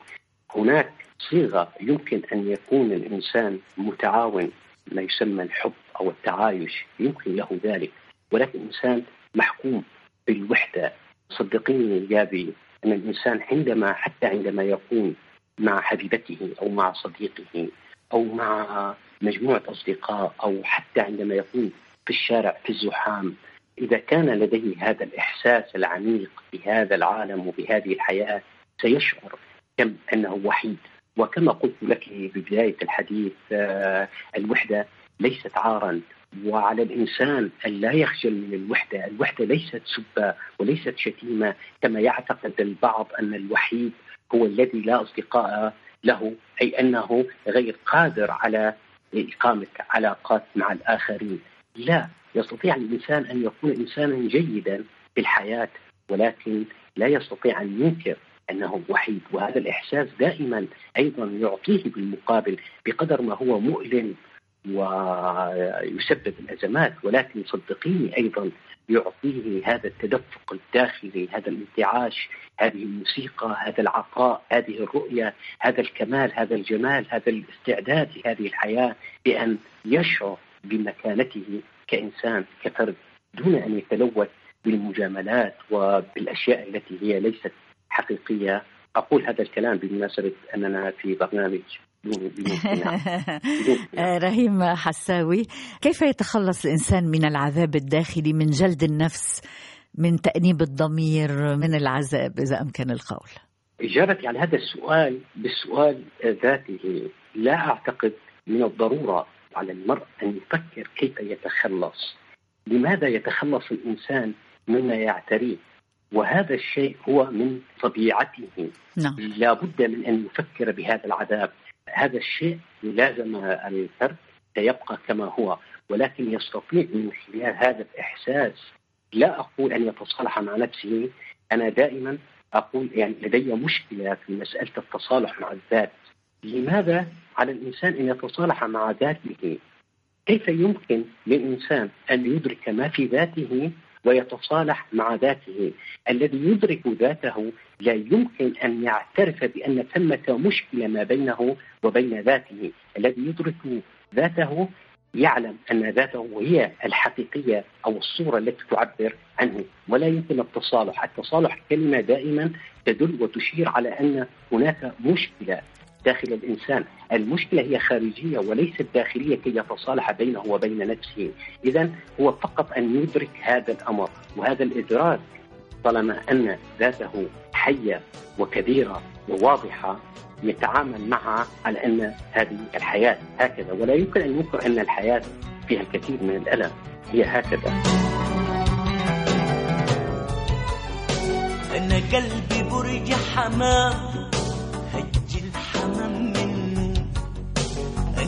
هناك صيغة يمكن أن يكون الإنسان متعاون ما يسمى الحب أو التعايش يمكن له ذلك ولكن الإنسان محكوم بالوحدة. صدقيني يا بي أن الإنسان عندما حتى عندما يكون مع حبيبته أو مع صديقه أو مع مجموعة أصدقاء أو حتى عندما يكون في الشارع في الزحام إذا كان لديه هذا الإحساس العميق بهذا العالم وبهذه الحياة سيشعر كم أنه وحيد. وكما قلت لك ببدايه الحديث آه، الوحدة ليست عارا. وعلى الإنسان أن لا يخجل من الوحدة، الوحدة ليست سبة وليست شتيمة كما يعتقد البعض أن الوحيد هو الذي لا أصدقاء له أي أنه غير قادر على إقامة علاقات مع الآخرين، لا يستطيع الإنسان أن يكون إنسانا جيدا في الحياة ولكن لا يستطيع أن ينكر أنه وحيد. وهذا الإحساس دائما أيضا يعطيه بالمقابل بقدر ما هو مؤلم. ويسبب الأزمات ولكن صدقيني أيضا يعطيه هذا التدفق الداخلي هذا الانتعاش هذه الموسيقى هذا العطاء هذه الرؤية هذا الكمال هذا الجمال هذا الاستعداد لهذه الحياة بأن يشعر بمكانته كإنسان كفرد دون أن يتلوث بالمجاملات وبالأشياء التي هي ليست حقيقية. أقول هذا الكلام بمناسبة أننا في برنامج رهيم حساوي كيف يتخلص الإنسان من العذاب الداخلي من جلد النفس من تأنيب الضمير من العذاب إذا أمكن القول؟ إجابتي على هذا السؤال بالسؤال ذاته. لا أعتقد من الضرورة على المرء أن يفكر كيف يتخلص. لماذا يتخلص الإنسان مما يعتريه؟ وهذا الشيء هو من طبيعته. نعم. لا بد من أن يفكر بهذا العذاب. هذا الشيء لازم الفرد سيبقى كما هو ولكن يستطيع من خلال هذا الإحساس لا أقول أن يتصالح مع نفسه. أنا دائما أقول يعني لدي مشكلة في مسألة التصالح مع الذات. لماذا على الإنسان أن يتصالح مع ذاته؟ كيف يمكن للإنسان أن يدرك ما في ذاته ويتصالح مع ذاته. الذي يدرك ذاته لا يمكن أن يعترف بأن ثمة مشكلة ما بينه وبين ذاته. الذي يدرك ذاته يعلم أن ذاته هي الحقيقية أو الصورة التي تعبر عنه. ولا يمكن التصالح، التصالح كلمة دائما تدل وتشير على أن هناك مشكلة. داخل الإنسان، المشكلة هي خارجية وليست داخلية كي يتصالح بينه وبين نفسه، إذا هو فقط أن يدرك هذا الأمر، وهذا الإدراك. طالما أن ذاته حية وكبيرة وواضحة يتعامل معها على أن هذه الحياة هكذا. ولا يمكن أن ينكر أن الحياة فيها الكثير من الألم. هي هكذا. أنا قلبي برج حمام.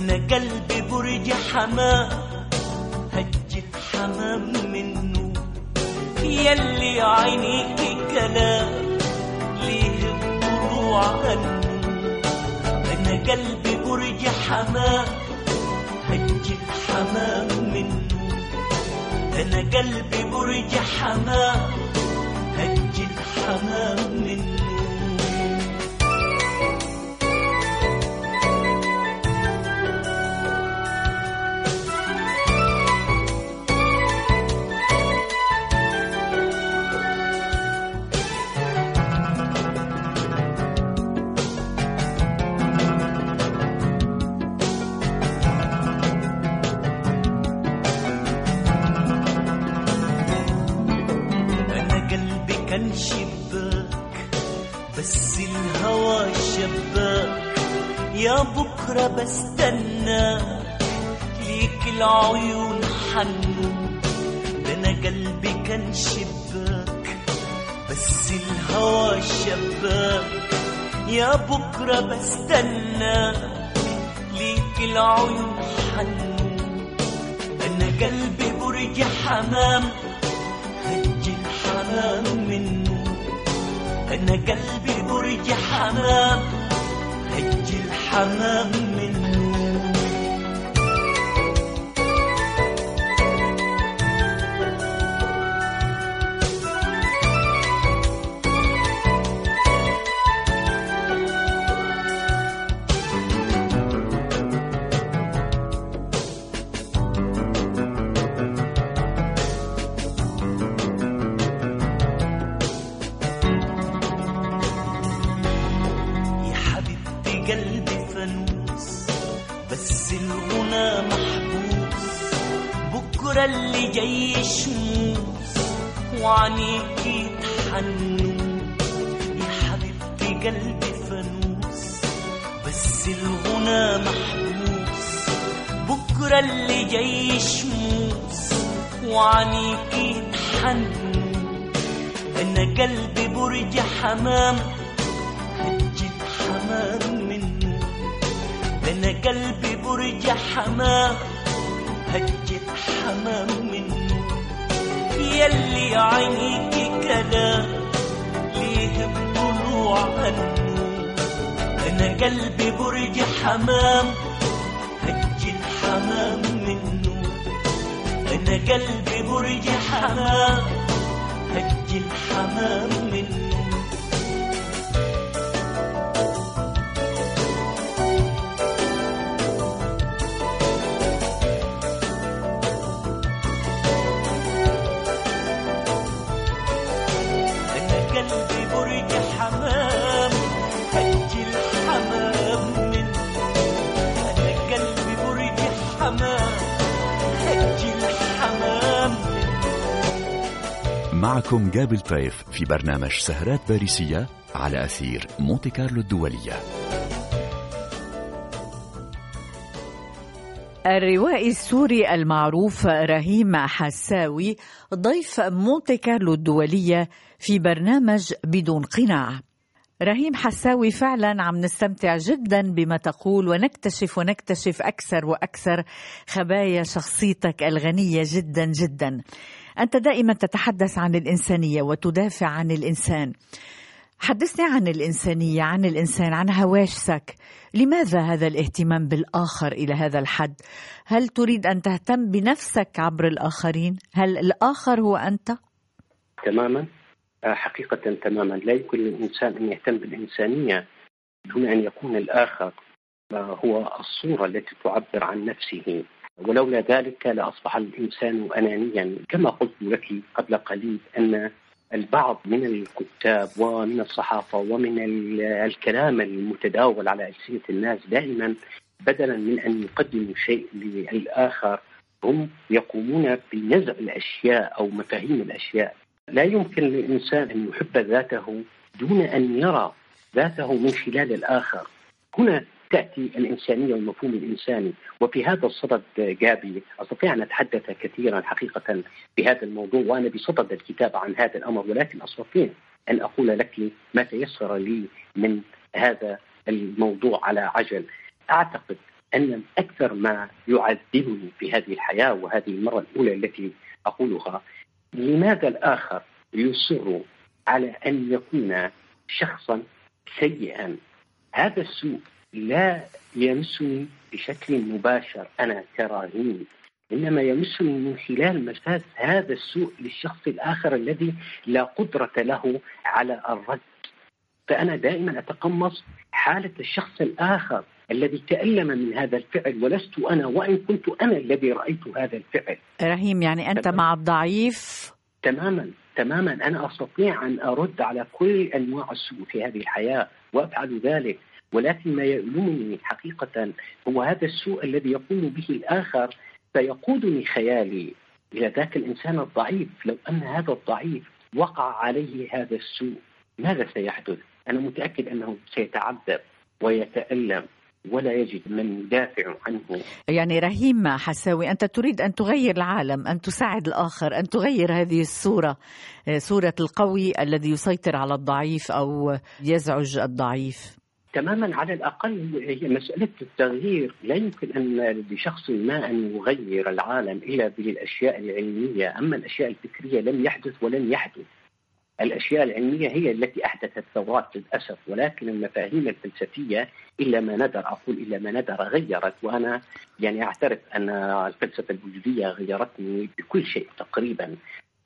أنا قلبي برج حمام هج الحمام منه. يلي عينيك كلام ليه الضلوع عنه. أنا قلبي برج حمام هج الحمام منه. أنا قلبي برج حمام هج الحمام منه. بكرة بستناك ليك العيون حنو ده أنا قلبي كان شباك بس الهوى شباك. يا بكرة بستناك ليك العيون حنو أنا قلبي برج حمام هج الحمام منه. أنا قلبي برج حمام هج الحمام وعنيكي تحنون يا حبيبتي قلبي فانوس. بس الغنى محبوس. بكرة اللي جاي شموس وعنيكي تحنون أنا قلبي برج حمام. هتجيب حمام منه. أنا قلبي برج حمام. هتجيب حمام يلي عينيكي كلام ليه بطلوع النور أنا قلبي برج حمام هتجي الحمام منه. أنا قلبي برج حمام هتجي الحمام منه. معكم جابل طيف في برنامج سهرات باريسية على أثير مونتي كارلو الدولية. الروائي السوري المعروف رهيم حساوي ضيف مونتي كارلو الدولية في برنامج بدون قناع. رهيم حساوي فعلا عم نستمتع جدا بما تقول ونكتشف ونكتشف أكثر وأكثر خبايا شخصيتك الغنية جدا جدا. أنت دائما تتحدث عن الإنسانية وتدافع عن الإنسان. حدثني عن الإنسانية عن الإنسان عن هواشسك لماذا هذا الاهتمام بالآخر إلى هذا الحد؟ هل تريد أن تهتم بنفسك عبر الآخرين؟ هل الآخر هو أنت؟ تماما. آه، حقيقة تماما. لا يمكن للإنسان أن يهتم بالإنسانية دون أن يكون الآخر آه، هو الصورة التي تعبر عن نفسه. ولولا ذلك لأصبح الإنسان أنانيا. كما قلت لك قبل قليل أن البعض من الكتاب ومن الصحافة ومن ال- الكلام المتداول على ألسنة الناس دائما بدلا من أن يقدموا شيء للآخر هم يقومون بنزع الأشياء أو مفاهيم الأشياء. لا يمكن للإنسان أن يحب ذاته دون أن يرى ذاته من خلال الآخر. هنا تأتي الإنسانية والمفهوم الإنساني. وفي هذا الصدد جابي أستطيع أن أتحدث كثيرا حقيقة بهذا الموضوع وأنا بصدد الكتابة عن هذا الأمر ولكن أستطيع أن أقول لك ما تيسر لي من هذا الموضوع على عجل. أعتقد أن أكثر ما يعذبني في هذه الحياة وهذه المرة الأولى التي أقولها لماذا الآخر يصر على أن يكون شخصا سيئا؟ هذا السوء لا يمسني بشكل مباشر أنا كراهين إنما يمسني من خلال مساس هذا السوء للشخص الآخر الذي لا قدرة له على الرد. فأنا دائما أتقمص حالة الشخص الآخر الذي تألم من هذا الفعل ولست أنا وإن كنت أنا الذي رأيت هذا الفعل. رهيم يعني أنت. مع الضعيف؟ تماما تماما. أنا أستطيع أن أرد على كل أنواع السوء في هذه الحياة وأفعل ذلك. ولكن ما يؤلمني حقيقة هو هذا السوء الذي يقوم به الآخر فيقودني خيالي إلى ذاك الإنسان الضعيف. لو أن هذا الضعيف وقع عليه هذا السوء ماذا سيحدث؟ أنا متأكد أنه سيتعذب ويتألم ولا يجد من يدافع عنه. يعني رهيم حساوي أنت تريد أن تغير العالم أن تساعد الآخر أن تغير هذه الصورة صورة القوي الذي يسيطر على الضعيف أو يزعج الضعيف. تماما على الأقل هي مسألة التغيير لا يمكن أن لشخص ما أن يغير العالم إلا بالأشياء العلمية، أما الأشياء الفكرية لم يحدث ولن يحدث. الأشياء العلمية هي التي أحدثت ثورات للأسف ولكن المفاهيم الفلسفية إلا ما ندر أقول إلا ما ندر غيرت وأنا يعني أعترف أن الفلسفة الوجودية غيرتني بكل شيء تقريبا.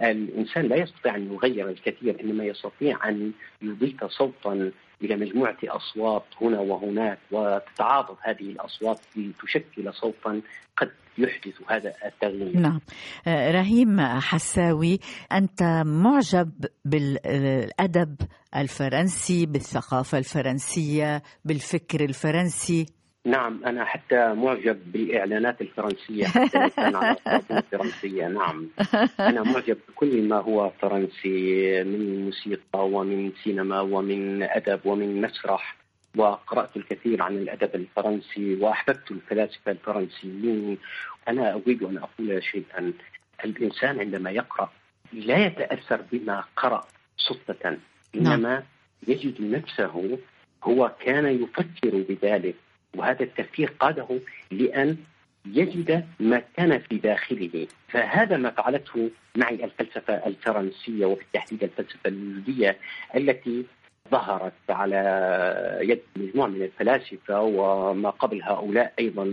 الإنسان لا يستطيع أن يغير الكثير إنما يستطيع أن يضيف صوتا إلى مجموعة أصوات هنا وهناك وتتعاضد هذه الأصوات لتشكل صوتا قد يحدث هذا التغيير. نعم آه، رهيم حساوي أنت معجب بالأدب الفرنسي بالثقافة الفرنسية بالفكر الفرنسي نعم أنا حتى معجب بالإعلانات الفرنسية حتى كان على الفرنسية نعم. أنا معجب بكل ما هو فرنسي من موسيقى ومن سينما ومن أدب ومن مسرح. وقرأت الكثير عن الأدب الفرنسي وأحببت الفلاسفة الفرنسيين. أنا أريد أن أقول شيئا. الإنسان عندما يقرأ لا يتأثر بما قرأ صدفة. إنما يجد نفسه هو كان يفكر بذلك. وهذا التفكير قاده لأن يجد ما كان في داخله. فهذا ما فعلته معي الفلسفة الفرنسية وبالتحديد الفلسفة الوجودية التي ظهرت على يد مجموعة من الفلاسفة وما قبل هؤلاء أيضا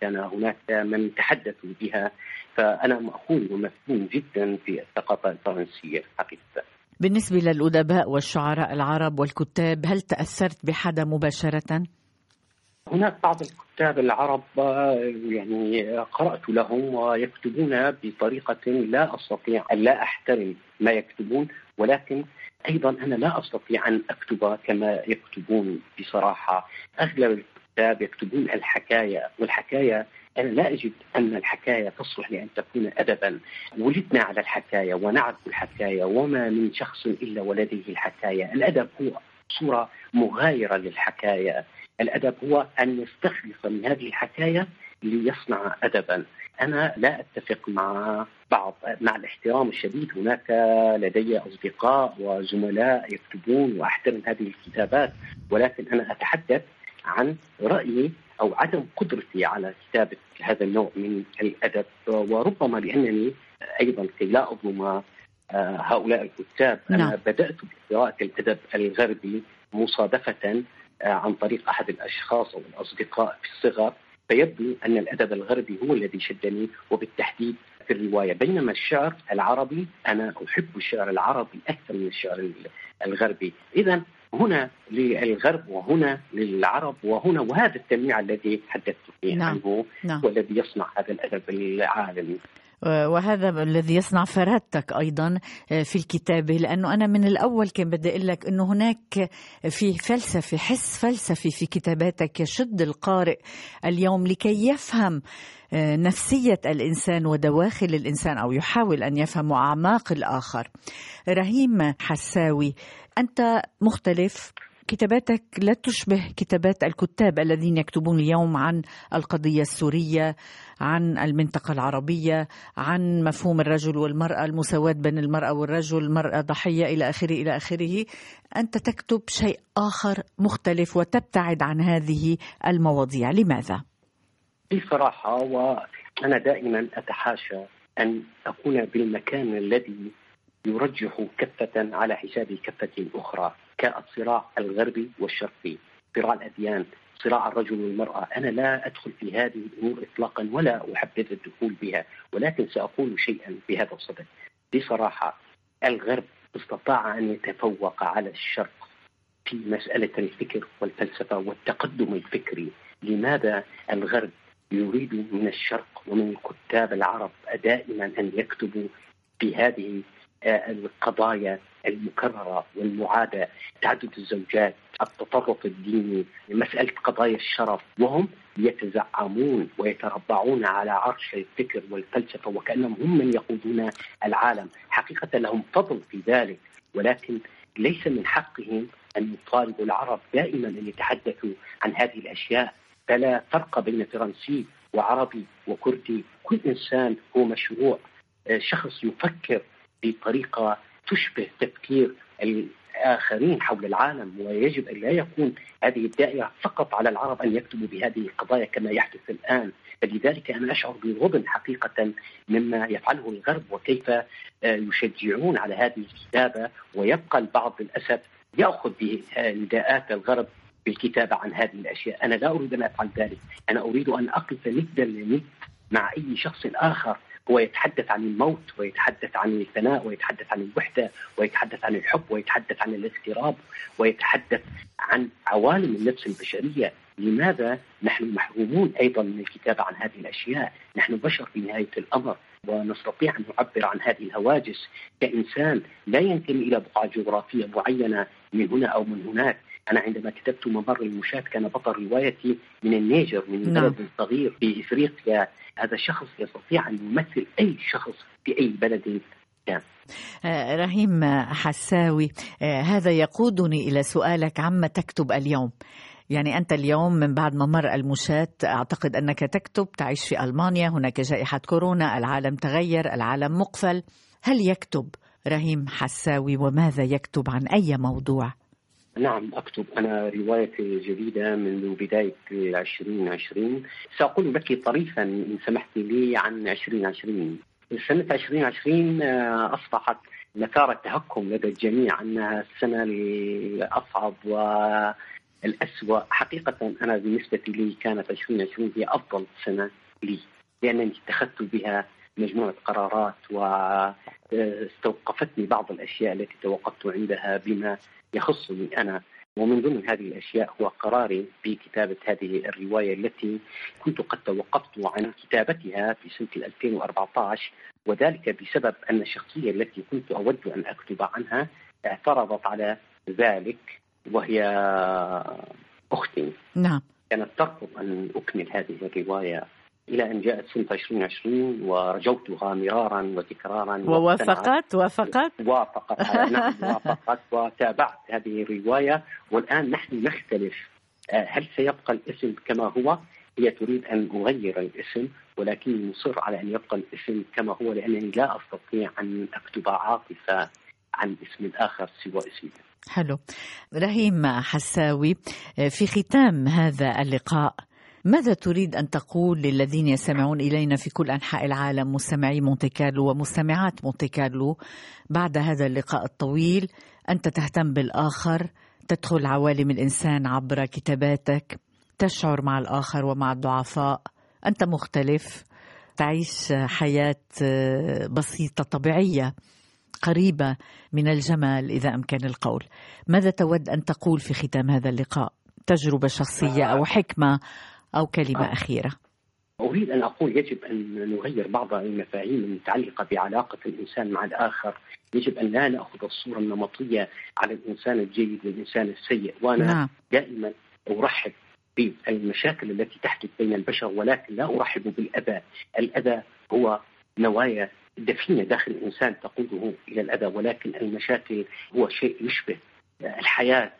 كان هناك من تحدثوا بها. فأنا مأخوذ ومفهوم جدا في الثقافة الفرنسية حقيقة. بالنسبة للأدباء والشعراء العرب والكتاب هل تأثرت بحدا مباشرة؟ هناك بعض الكتاب العرب يعني قرأت لهم ويكتبون بطريقة لا أستطيع أن لا أحترم ما يكتبون ولكن أيضا أنا لا أستطيع أن أكتب كما يكتبون بصراحة. أغلب الكتاب يكتبون الحكاية والحكاية أنا لا أجد أن الحكاية تصلح لأن تكون أدبا. ولدنا على الحكاية ونعرف الحكاية وما من شخص إلا ولديه الحكاية. الأدب هو صورة مغايرة للحكاية. الأدب هو أن يستخلص من هذه الحكاية ليصنع أدبا. أنا لا أتفق مع بعض مع الاحترام الشديد. هناك لدي أصدقاء وزملاء يكتبون وأحترم هذه الكتابات ولكن أنا أتحدث عن رأيي أو عدم قدرتي على كتابة هذا النوع من الأدب. وربما لأنني أيضا كي لا أظلم آه، هؤلاء الكتاب أنا نعم. بدأت بقراءة الأدب الغربي مصادفة عن طريق أحد الأشخاص أو الأصدقاء في الصغر فيبدو أن الأدب الغربي هو الذي شدني وبالتحديد في الرواية بينما الشعر العربي أنا أحب الشعر العربي أكثر من الشعر الغربي إذا هنا للغرب وهنا للعرب وهنا وهذا التنويع الذي تحدثت فيه نعم. عنه نعم. هو الذي يصنع هذا الأدب العالمي وهذا الذي يصنع فرادتك أيضا في الكتابة لأنه أنا من الأول كان بدي أقول لك إنه هناك في فلسفة حس فلسفي في كتاباتك يشد القارئ اليوم لكي يفهم نفسية الإنسان ودواخل الإنسان أو يحاول أن يفهم أعماق الآخر. رهيم حساوي أنت مختلف كتاباتك لا تشبه كتابات الكتاب الذين يكتبون اليوم عن القضية السورية عن المنطقة العربية عن مفهوم الرجل والمرأة المساواة بين المرأة والرجل المراه ضحية إلى آخره إلى آخره. أنت تكتب شيء آخر مختلف وتبتعد عن هذه المواضيع. لماذا؟ بصراحة وأنا دائما أتحاشى أن أكون بالمكان الذي يرجح كفة على حساب كفة أخرى. كالصراع الغربي والشرقي. صراع الأديان صراع الرجل والمرأة. أنا لا أدخل في هذه الأمور إطلاقا ولا أحبذ الدخول بها ولكن سأقول شيئا بهذا الصدد. بصراحة الغرب استطاع أن يتفوق على الشرق في مسألة الفكر والفلسفة والتقدم الفكري. لماذا الغرب يريد من الشرق ومن الكتاب العرب دائما أن يكتبوا في هذه القضايا المكررة والمعاده تعدد الزوجات التطرف الديني مساله قضايا الشرف. وهم يتزعمون ويتربعون على عرش الفكر والفلسفة وكأنهم هم من يقودون العالم. حقيقة لهم فضل في ذلك ولكن ليس من حقهم أن يطالبوا العرب دائما أن يتحدثوا عن هذه الأشياء. فلا فرق بين فرنسي وعربي وكردي. كل إنسان هو مشروع. شخص يفكر بطريقة تشبه تفكير الآخرين حول العالم ويجب أن لا يكون هذه الدائرة فقط على العرب أن يكتبوا بهذه القضايا كما يحدث الآن. فلذلك أنا أشعر بالغبن حقيقة مما يفعله الغرب وكيف يشجعون على هذه الكتابة ويبقى البعض للأسف يأخذ بنداءات الغرب بالكتابة عن هذه الأشياء، أنا لا أريد أن أفعل ذلك، أنا أريد أن أقف ندا لند مع أي شخص آخر هو يتحدث عن الموت ويتحدث عن الفناء ويتحدث عن الوحدة ويتحدث عن الحب ويتحدث عن الاغتراب ويتحدث عن عوالم النفس البشرية، لماذا نحن محرومون أيضا من الكتابة عن هذه الأشياء؟ نحن بشر في نهاية الأمر ونستطيع أن نعبر عن هذه الهواجس. كإنسان لا ينتمي إلى بقعه جغرافية معينة من هنا أو من هناك، أنا عندما كتبت ممر المشاة كان بطل روايتي من النيجر من نعم. بلد صغير في إفريقيا هذا الشخص يستطيع أن يمثل أي شخص في أي بلد كان آه، رهيم حساوي آه، هذا يقودني إلى سؤالك عما تكتب اليوم يعني أنت اليوم من بعد ممر المشاة أعتقد أنك تكتب تعيش في ألمانيا هناك جائحة كورونا العالم تغير العالم مقفل هل يكتب رهيم حساوي وماذا يكتب عن أي موضوع؟ نعم أكتب. أنا روايتي جديدة منذ بداية 2020 سأقول لك طريفا إن سمحت لي عن 2020 سنة 2020 آه، أصبحت نكارة تهكم لدى الجميع أنها السنة الأصعب والأسوأ. حقيقة أنا بالنسبة لي كانت 2020 هي أفضل سنة لي لأنني اتخذت بها مجموعة قرارات واستوقفتني بعض الأشياء التي توقفت عندها بما يخصني أنا. ومن ضمن هذه الأشياء هو قراري بكتابة هذه الرواية التي كنت قد توقفت عن كتابتها في سنة 2014 وذلك بسبب أن الشخصية التي كنت أود أن أكتب عنها اعترضت على ذلك وهي أختي. نعم. كانت ترفض أن أكمل هذه الرواية إلى أن جاءت سنة 2020 ورجوتها مرارا وتكرارا. ووافقت وافقت وافقت على نعم وافقت وتابعت هذه الرواية والآن نحن نختلف آه، هل سيبقى الاسم كما هو؟ هي تريد أن أغير الاسم ولكني مصر على أن يبقى الاسم كما هو لأنني لا أستطيع أن أكتب عاطفة عن اسم اخر سوى اسمي. حلو رهيم حساوي في ختام هذا اللقاء ماذا تريد أن تقول للذين يستمعون إلينا في كل أنحاء العالم مستمعي مونتي كارلو ومستمعات مونتي كارلو؟ بعد هذا اللقاء الطويل أنت تهتم بالآخر تدخل عوالم الإنسان عبر كتاباتك تشعر مع الآخر ومع الضعفاء أنت مختلف تعيش حياة بسيطة طبيعية قريبة من الجمال إذا أمكن القول. ماذا تود أن تقول في ختام هذا اللقاء؟ تجربة شخصية أو حكمه أو كلمة أخيرة. أريد أن أقول يجب أن نغير بعض المفاهيم المتعلقة بعلاقة الإنسان مع الآخر، يجب أن لا نأخذ الصورة النمطية على الإنسان الجيد والإنسان السيء، وأنا نعم. دائما أرحب بالمشاكل التي تحدث بين البشر ولكن لا أرحب بالاذى، الاذى هو نوايا دفينه داخل الإنسان تقوده إلى الاذى ولكن المشاكل هو شيء يشبه الحياة آه،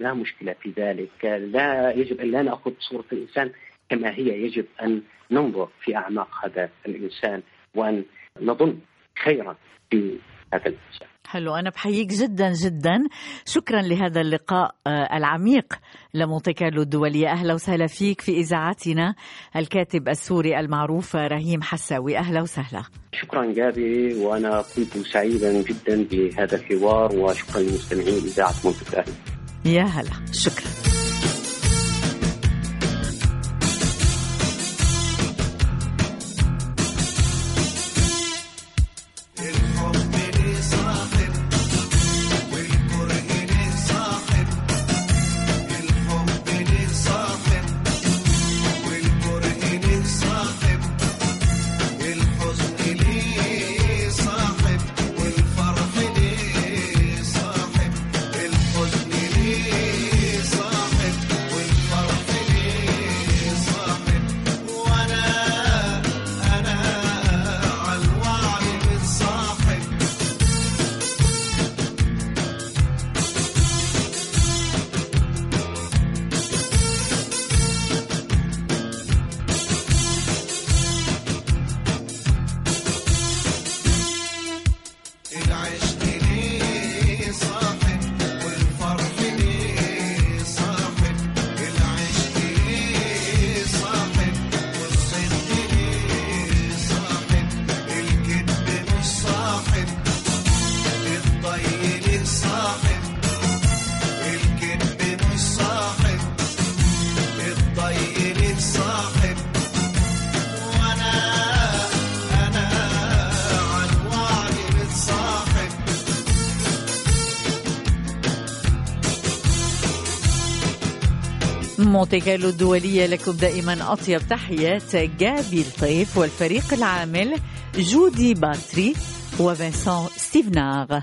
لا مشكلة في ذلك، لا يجب أن لا نأخذ صورة الإنسان كما هي يجب أن ننظر في أعماق هذا الإنسان وأن نظن خيرا في هذا الإنسان. حلو أنا بحييك جدا جدا. شكرا لهذا اللقاء آه، العميق. لمونتي كارلو الدولية أهلا وسهلا فيك في إذاعتنا. الكاتب السوري المعروف رهيم حساوي أهلا وسهلا. شكرا جابي وأنا كنت سعيدا جدا بهذا الحوار وشكرا للمستمعين إذاعة منطقة الأهلي. يا هلا شكرا. مونتي كارلو الدولية لكم دائما أطيب تحيات جابي الطيف والفريق العامل جودي باتري وفنسان ستيفناغ